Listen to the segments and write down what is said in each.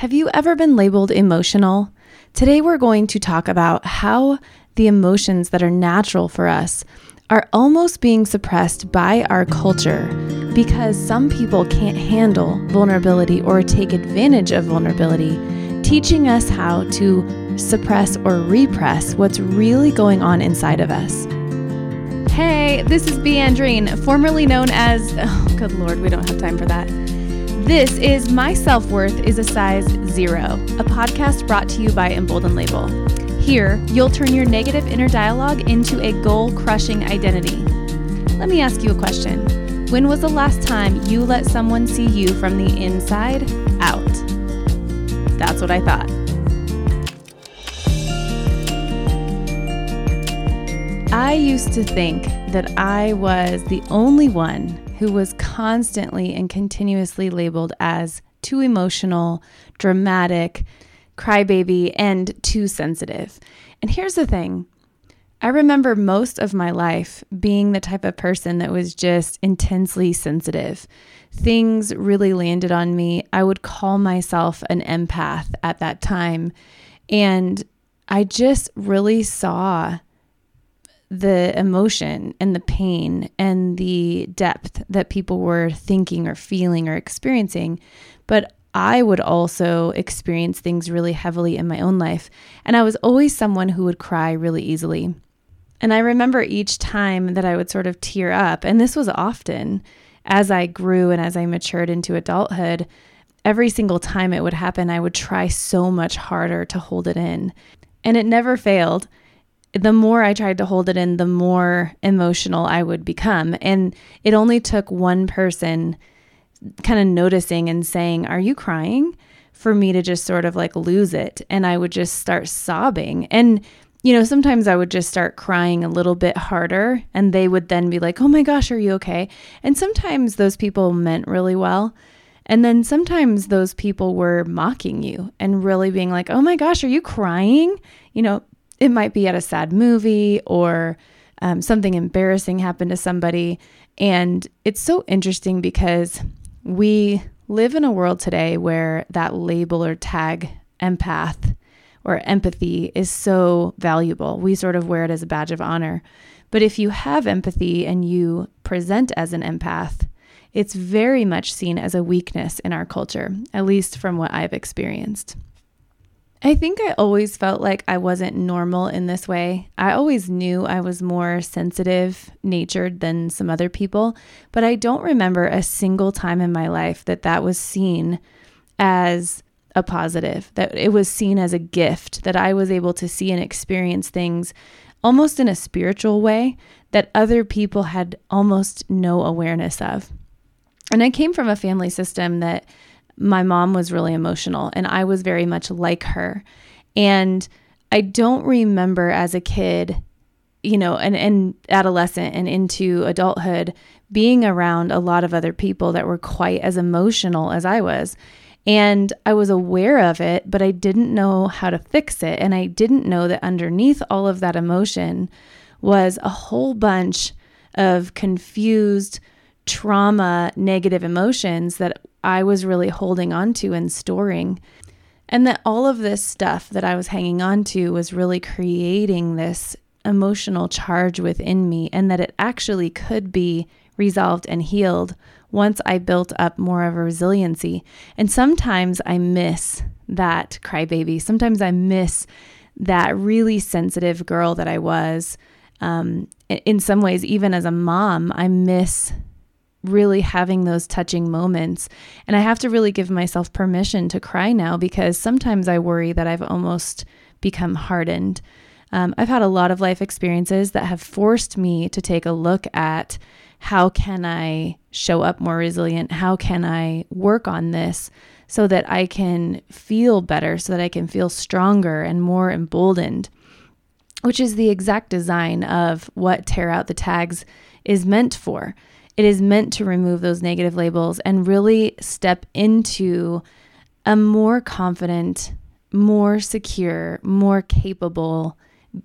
Have you ever been labeled emotional? Today, we're going to talk about how the emotions that are natural for us are almost being suppressed by our culture because some people can't handle vulnerability or take advantage of vulnerability, teaching us how to suppress or repress what's really going on inside of us. Hey, this is Beandrine, formerly known as, oh, good lord, we don't have time for that this is My Self Worth is a Size Zero, a podcast brought to you by EMBLDN Label. Here, you'll turn your negative inner dialogue into a goal crushing identity. Let me ask you a question. When was the last time you let someone see you from the inside out? That's what I thought. I used to think that I was the only one who was constantly and continuously labeled as too emotional, dramatic, crybaby, and too sensitive. And here's the thing I remember most of my life being the type of person that was just intensely sensitive. Things really landed on me. I would call myself an empath at that time. And I just really saw the emotion and the pain and the depth that people were thinking or feeling or experiencing. But I would also experience things really heavily in my own life. And I was always someone who would cry really easily. And I remember each time that I would sort of tear up, and this was often as I grew and as I matured into adulthood. Every single time it would happen, I would try so much harder to hold it in. And it never failed the more I tried to hold it in, the more emotional I would become. And it only took one person kind of noticing and saying, Are you crying? for me to just sort of like lose it. And I would just start sobbing. And, you know, sometimes I would just start crying a little bit harder. And they would then be like, Oh my gosh, are you okay? And sometimes those people meant really well. And then sometimes those people were mocking you and really being like, oh my gosh, are you crying? You know, it might be at a sad movie or um, something embarrassing happened to somebody. And it's so interesting because we live in a world today where that label or tag empath or empathy is so valuable. We sort of wear it as a badge of honor. But if you have empathy and you present as an empath, it's very much seen as a weakness in our culture, at least from what I've experienced. I think I always felt like I wasn't normal in this way. I always knew I was more sensitive natured than some other people, but I don't remember a single time in my life that that was seen as a positive, that it was seen as a gift, that I was able to see and experience things almost in a spiritual way that other people had almost no awareness of. And I came from a family system that my mom was really emotional and I was very much like her. And I don't remember as a kid, you know, and, and adolescent and into adulthood being around a lot of other people that were quite as emotional as I was. And I was aware of it, but I didn't know how to fix it. And I didn't know that underneath all of that emotion was a whole bunch of confused, trauma, negative emotions that I was really holding on to and storing. And that all of this stuff that I was hanging on to was really creating this emotional charge within me, and that it actually could be resolved and healed once I built up more of a resiliency. And sometimes I miss that crybaby. Sometimes I miss that really sensitive girl that I was. Um, in some ways, even as a mom, I miss really having those touching moments. And I have to really give myself permission to cry now because sometimes I worry that I've almost become hardened. Um, I've had a lot of life experiences that have forced me to take a look at how can I show up more resilient? How can I work on this so that I can feel better, so that I can feel stronger and more emboldened, which is the exact design of what Tear Out the Tags is meant for. It is meant to remove those negative labels and really step into a more confident, more secure, more capable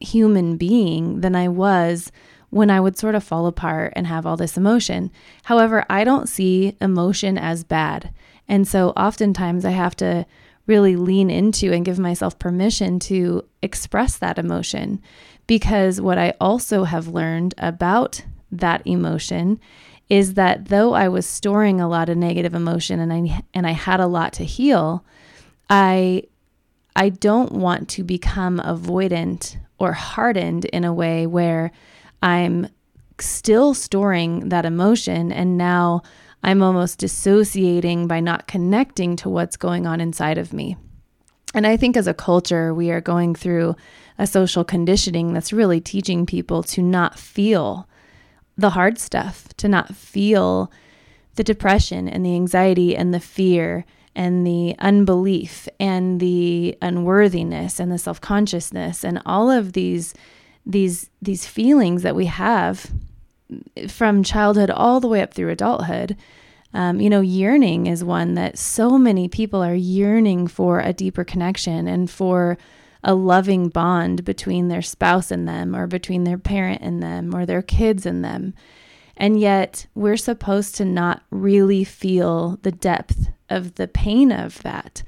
human being than I was when I would sort of fall apart and have all this emotion. However, I don't see emotion as bad. And so oftentimes I have to really lean into and give myself permission to express that emotion. Because what I also have learned about that emotion is that though I was storing a lot of negative emotion and I and I had a lot to heal, I I don't want to become avoidant or hardened in a way where I'm still storing that emotion and now I'm almost dissociating by not connecting to what's going on inside of me. And I think as a culture, we are going through a social conditioning that's really teaching people to not feel the hard stuff, to not feel the depression and the anxiety and the fear and the unbelief and the unworthiness and the self-consciousness and all of these these these feelings that we have from childhood all the way up through adulthood. Um, you know, yearning is one that so many people are yearning for a deeper connection and for a loving bond between their spouse and them, or between their parent and them, or their kids and them. And yet, we're supposed to not really feel the depth of the pain of that.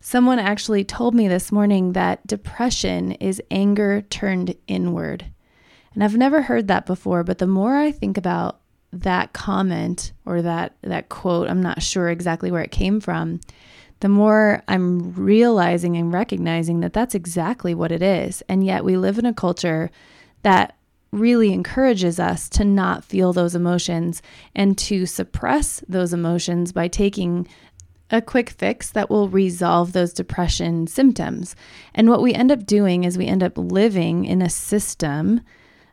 Someone actually told me this morning that depression is anger turned inward. And I've never heard that before, but the more I think about that comment or that that quote, I'm not sure exactly where it came from, the more I'm realizing and recognizing that that's exactly what it is. And yet we live in a culture that really encourages us to not feel those emotions and to suppress those emotions by taking a quick fix that will resolve those depression symptoms. And what we end up doing is we end up living in a system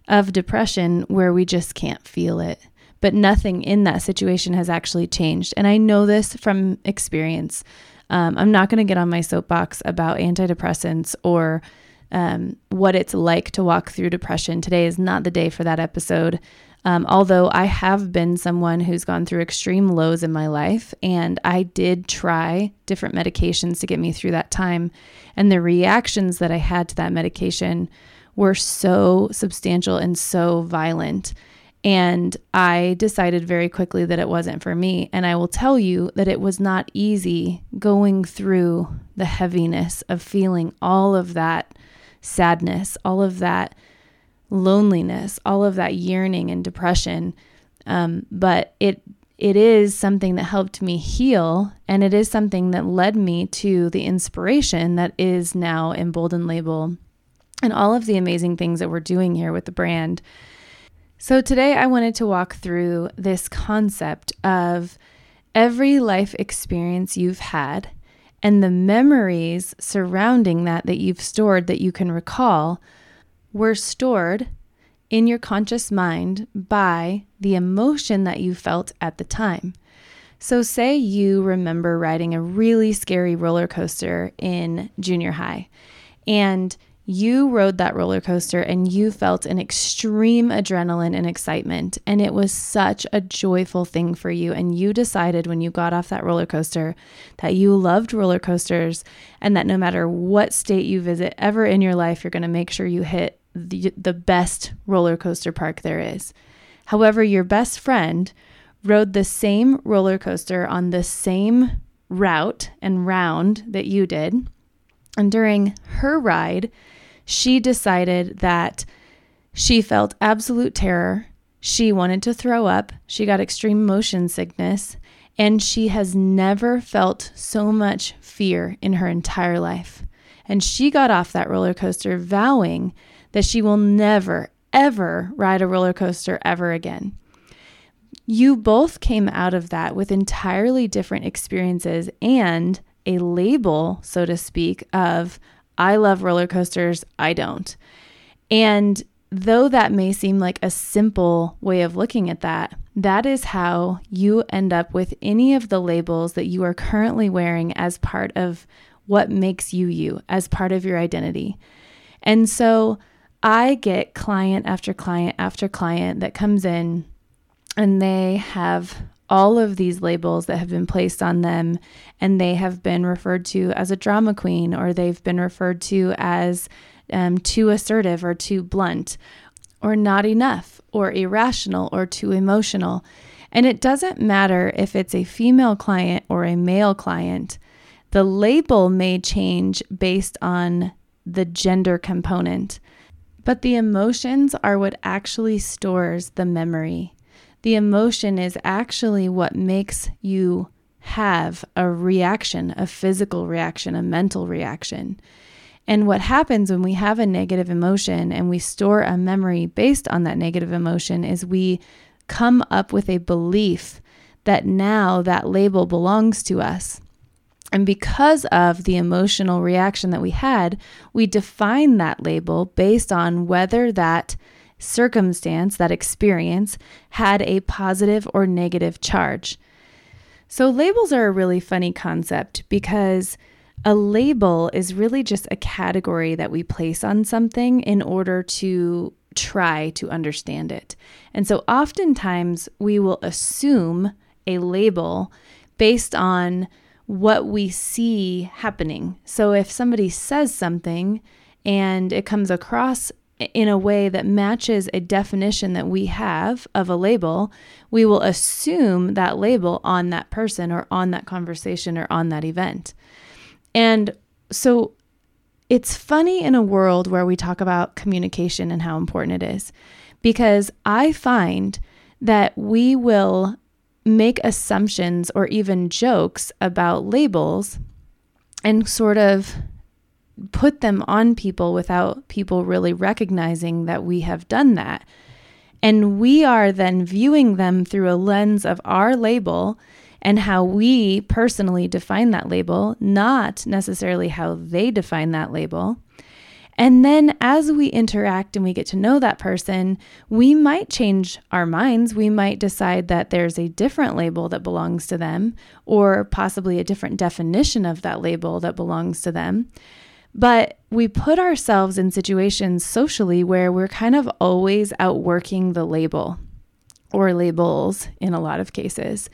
of depression where we just can't feel it. But nothing in that situation has actually changed. And I know this from experience. Um, I'm not going to get on my soapbox about antidepressants or um, what it's like to walk through depression. Today is not the day for that episode. Um, although I have been someone who's gone through extreme lows in my life, and I did try different medications to get me through that time. And the reactions that I had to that medication were so substantial and so violent. And I decided very quickly that it wasn't for me. And I will tell you that it was not easy going through the heaviness of feeling all of that sadness, all of that loneliness, all of that yearning and depression. Um, but it it is something that helped me heal, and it is something that led me to the inspiration that is now EMBLDN Label and all of the amazing things that we're doing here with the brand. So, today I wanted to walk through this concept of every life experience you've had and the memories surrounding that that you've stored that you can recall were stored in your conscious mind by the emotion that you felt at the time. So, say you remember riding a really scary roller coaster in junior high, and you rode that roller coaster and you felt an extreme adrenaline and excitement. And it was such a joyful thing for you. And you decided when you got off that roller coaster that you loved roller coasters and that no matter what state you visit ever in your life, you're going to make sure you hit the, the best roller coaster park there is. However, your best friend rode the same roller coaster on the same route and round that you did. And during her ride, she decided that she felt absolute terror. She wanted to throw up. She got extreme motion sickness. And she has never felt so much fear in her entire life. And she got off that roller coaster vowing that she will never, ever ride a roller coaster ever again. You both came out of that with entirely different experiences and a label, so to speak, of I love roller coasters, I don't. And though that may seem like a simple way of looking at that, that is how you end up with any of the labels that you are currently wearing as part of what makes you you, as part of your identity. And so I get client after client after client that comes in and they have all of these labels that have been placed on them, and they have been referred to as a drama queen, or they've been referred to as um, too assertive, or too blunt, or not enough, or irrational, or too emotional. And it doesn't matter if it's a female client or a male client, The label may change based on the gender component, but the emotions are what actually stores the memory. The emotion is actually what makes you have a reaction, a physical reaction, a mental reaction. And what happens when we have a negative emotion and we store a memory based on that negative emotion is we come up with a belief that now that label belongs to us. And because of the emotional reaction that we had, we define that label based on whether that circumstance, that experience, had a positive or negative charge. So, labels are a really funny concept because a label is really just a category that we place on something in order to try to understand it. And so, oftentimes, we will assume a label based on what we see happening. So if somebody says something and it comes across in a way that matches a definition that we have of a label, we will assume that label on that person or on that conversation or on that event. And so it's funny in a world where we talk about communication and how important it is because I find that we will make assumptions or even jokes about labels and sort of put them on people without people really recognizing that we have done that. And we are then viewing them through a lens of our label and how we personally define that label, not necessarily how they define that label. And then as we interact and we get to know that person, we might change our minds. We might decide that there's a different label that belongs to them, or possibly a different definition of that label that belongs to them. But we put ourselves in situations socially where we're kind of always outworking the label or labels in a lot of cases.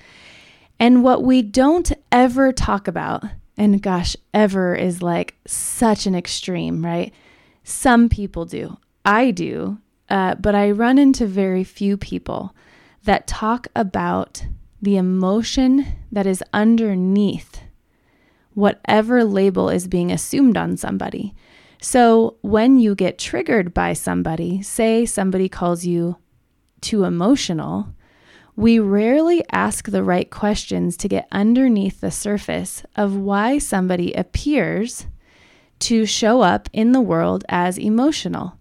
And what we don't ever talk about, and gosh, ever is like such an extreme, right? Some people do. I do. Uh, but I run into very few people that talk about the emotion that is underneath whatever label is being assumed on somebody. So when you get triggered by somebody, say somebody calls you too emotional, we rarely ask the right questions to get underneath the surface of why somebody appears to show up in the world as emotional.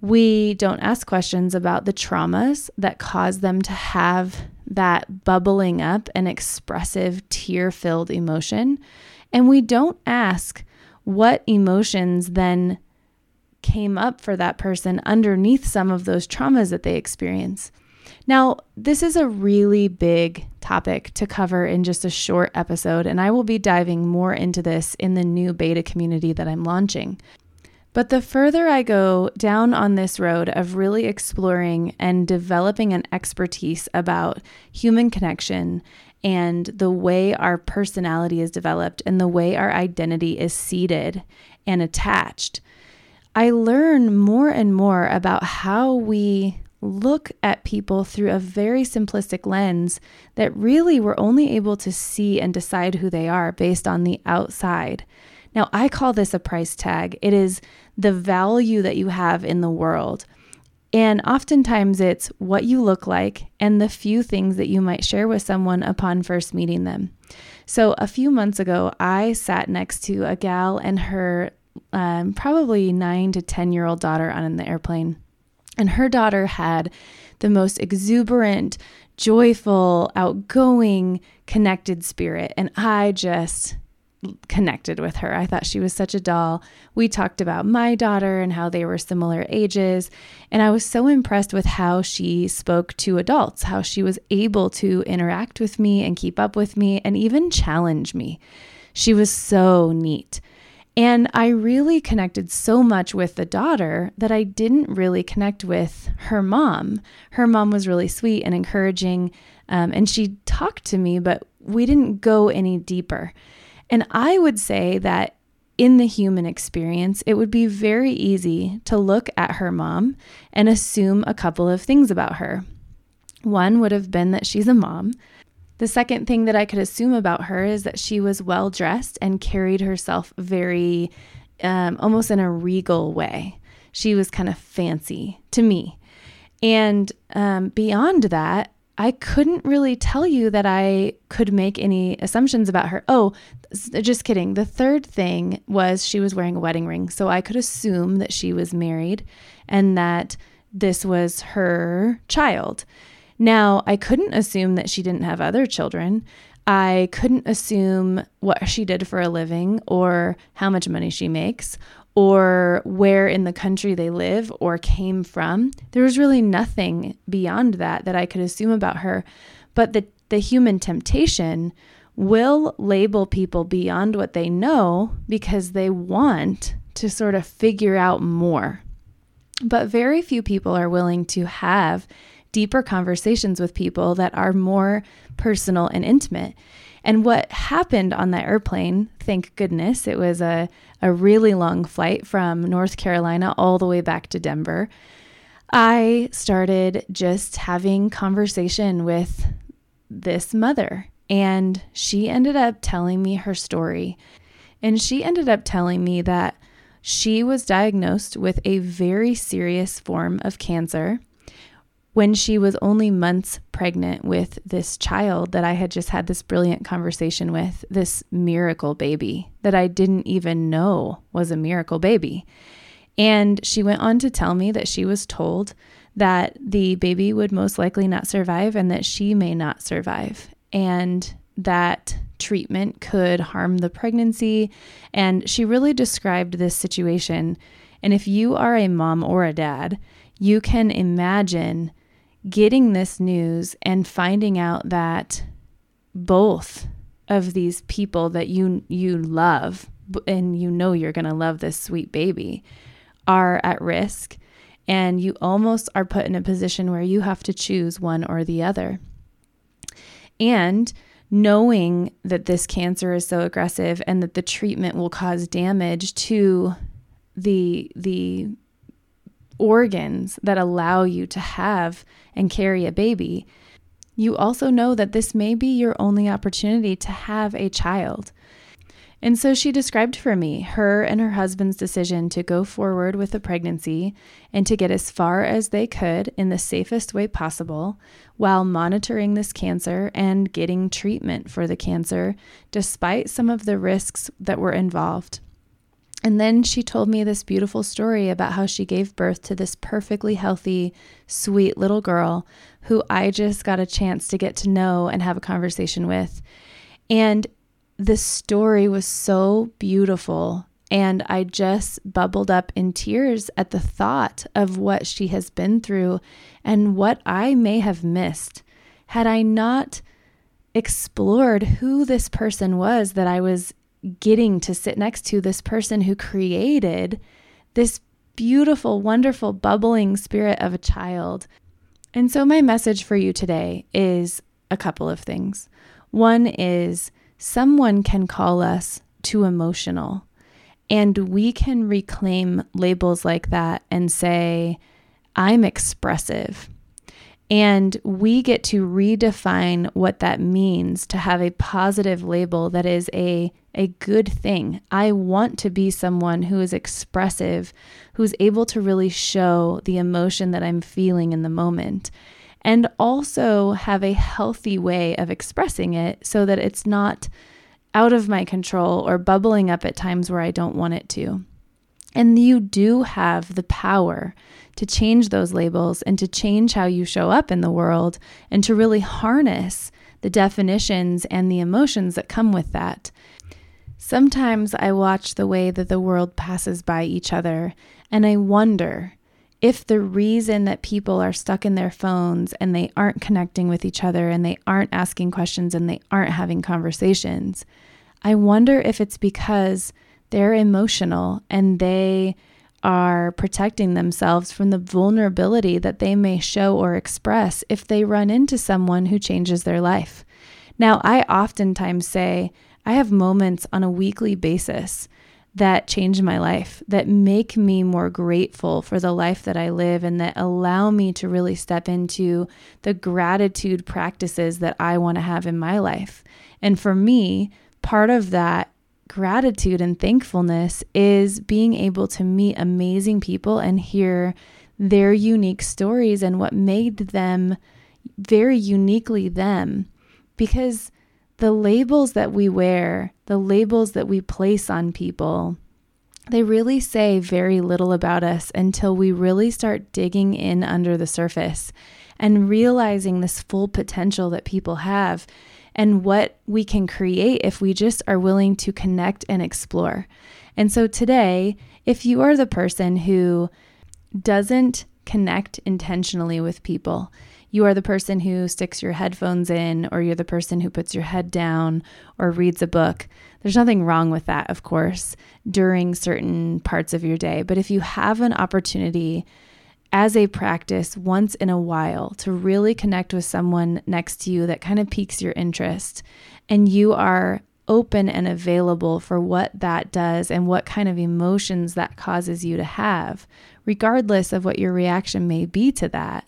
We don't ask questions about the traumas that cause them to have that bubbling up and expressive tear filled emotion. And we don't ask what emotions then came up for that person underneath some of those traumas that they experience. Now, this is a really big topic to cover in just a short episode, and I will be diving more into this in the new beta community that I'm launching. But the further I go down on this road of really exploring and developing an expertise about human connection and the way our personality is developed and the way our identity is seated and attached, I learn more and more about how we look at people through a very simplistic lens that really we're only able to see and decide who they are based on the outside. Now, I call this a price tag. It is the value that you have in the world. And oftentimes it's what you look like and the few things that you might share with someone upon first meeting them. So, a few months ago, I sat next to a gal and her um, probably nine to 10 year old daughter on the airplane. And her daughter had the most exuberant, joyful, outgoing, connected spirit. And I just connected with her. I thought she was such a doll. We talked about my daughter and how they were similar ages. And I was so impressed with how she spoke to adults, how she was able to interact with me and keep up with me and even challenge me. She was so neat. And I really connected so much with the daughter that I didn't really connect with her mom. Her mom was really sweet and encouraging, um, and she talked to me, but we didn't go any deeper. And I would say that in the human experience, it would be very easy to look at her mom and assume a couple of things about her. One would have been that she's a mom. The second thing that I could assume about her is that she was well dressed and carried herself very, um, almost in a regal way. She was kind of fancy to me. And um, beyond that, I couldn't really tell you that I could make any assumptions about her. Oh, just kidding. The third thing was she was wearing a wedding ring. So I could assume that she was married and that this was her child. Now, I couldn't assume that she didn't have other children. I couldn't assume what she did for a living or how much money she makes or where in the country they live or came from. There was really nothing beyond that that I could assume about her. But the, the human temptation will label people beyond what they know because they want to sort of figure out more. But very few people are willing to have deeper conversations with people that are more personal and intimate. And what happened on that airplane, thank goodness, it was a, a really long flight from North Carolina all the way back to Denver. I started just having conversation with this mother and she ended up telling me her story. And she ended up telling me that she was diagnosed with a very serious form of cancer when she was only months pregnant with this child that I had just had this brilliant conversation with, this miracle baby that I didn't even know was a miracle baby. And she went on to tell me that she was told that the baby would most likely not survive and that she may not survive, and that treatment could harm the pregnancy. And she really described this situation. And if you are a mom or a dad, you can imagine getting this news and finding out that both of these people that you you love and you know you're going to love this sweet baby are at risk and you almost are put in a position where you have to choose one or the other. And knowing that this cancer is so aggressive and that the treatment will cause damage to the the organs that allow you to have and carry a baby, you also know that this may be your only opportunity to have a child. And so she described for me her and her husband's decision to go forward with the pregnancy and to get as far as they could in the safest way possible while monitoring this cancer and getting treatment for the cancer, despite some of the risks that were involved. And then she told me this beautiful story about how she gave birth to this perfectly healthy, sweet little girl who I just got a chance to get to know and have a conversation with. And the story was so beautiful. And I just bubbled up in tears at the thought of what she has been through and what I may have missed had I not explored who this person was that I was getting to sit next to this person who created this beautiful, wonderful, bubbling spirit of a child. And so, my message for you today is a couple of things. One is someone can call us too emotional, and we can reclaim labels like that and say, I'm expressive. And we get to redefine what that means to have a positive label that is a a good thing. I want to be someone who is expressive, who's able to really show the emotion that I'm feeling in the moment, and also have a healthy way of expressing it so that it's not out of my control or bubbling up at times where I don't want it to. And you do have the power to change those labels and to change how you show up in the world and to really harness the definitions and the emotions that come with that. Sometimes I watch the way that the world passes by each other, and I wonder if the reason that people are stuck in their phones and they aren't connecting with each other and they aren't asking questions and they aren't having conversations, I wonder if it's because they're emotional and they are protecting themselves from the vulnerability that they may show or express if they run into someone who changes their life. Now, I oftentimes say, I have moments on a weekly basis that change my life, that make me more grateful for the life that I live, and that allow me to really step into the gratitude practices that I want to have in my life. And for me, part of that gratitude and thankfulness is being able to meet amazing people and hear their unique stories and what made them very uniquely them. Because the labels that we wear, the labels that we place on people, they really say very little about us until we really start digging in under the surface and realizing this full potential that people have and what we can create if we just are willing to connect and explore. And so today, if you are the person who doesn't connect intentionally with people, you are the person who sticks your headphones in, or you're the person who puts your head down or reads a book. There's nothing wrong with that, of course, during certain parts of your day. But if you have an opportunity as a practice once in a while to really connect with someone next to you that kind of piques your interest, and you are open and available for what that does and what kind of emotions that causes you to have, regardless of what your reaction may be to that,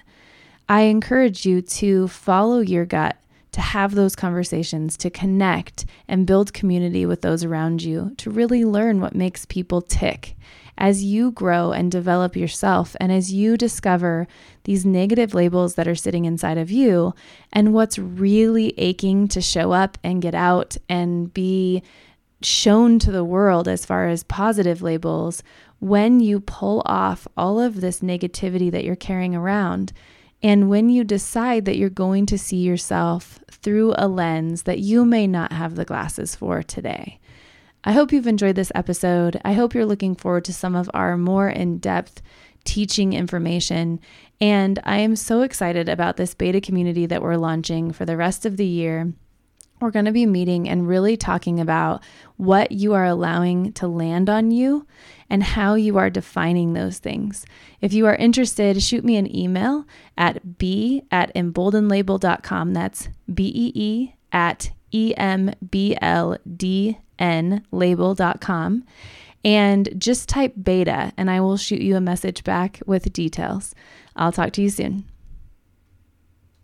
I encourage you to follow your gut, to have those conversations, to connect and build community with those around you, to really learn what makes people tick. As you grow and develop yourself, and as you discover these negative labels that are sitting inside of you, and what's really aching to show up and get out and be shown to the world as far as positive labels, when you pull off all of this negativity that you're carrying around, and when you decide that you're going to see yourself through a lens that you may not have the glasses for today. I hope you've enjoyed this episode. I hope you're looking forward to some of our more in depth teaching information. And I am so excited about this beta community that we're launching for the rest of the year we're going to be meeting and really talking about what you are allowing to land on you and how you are defining those things. If you are interested, shoot me an email at b at embldnlabel.com. That's B E E at E M B L D N label.com. And just type beta and I will shoot you a message back with details. I'll talk to you soon.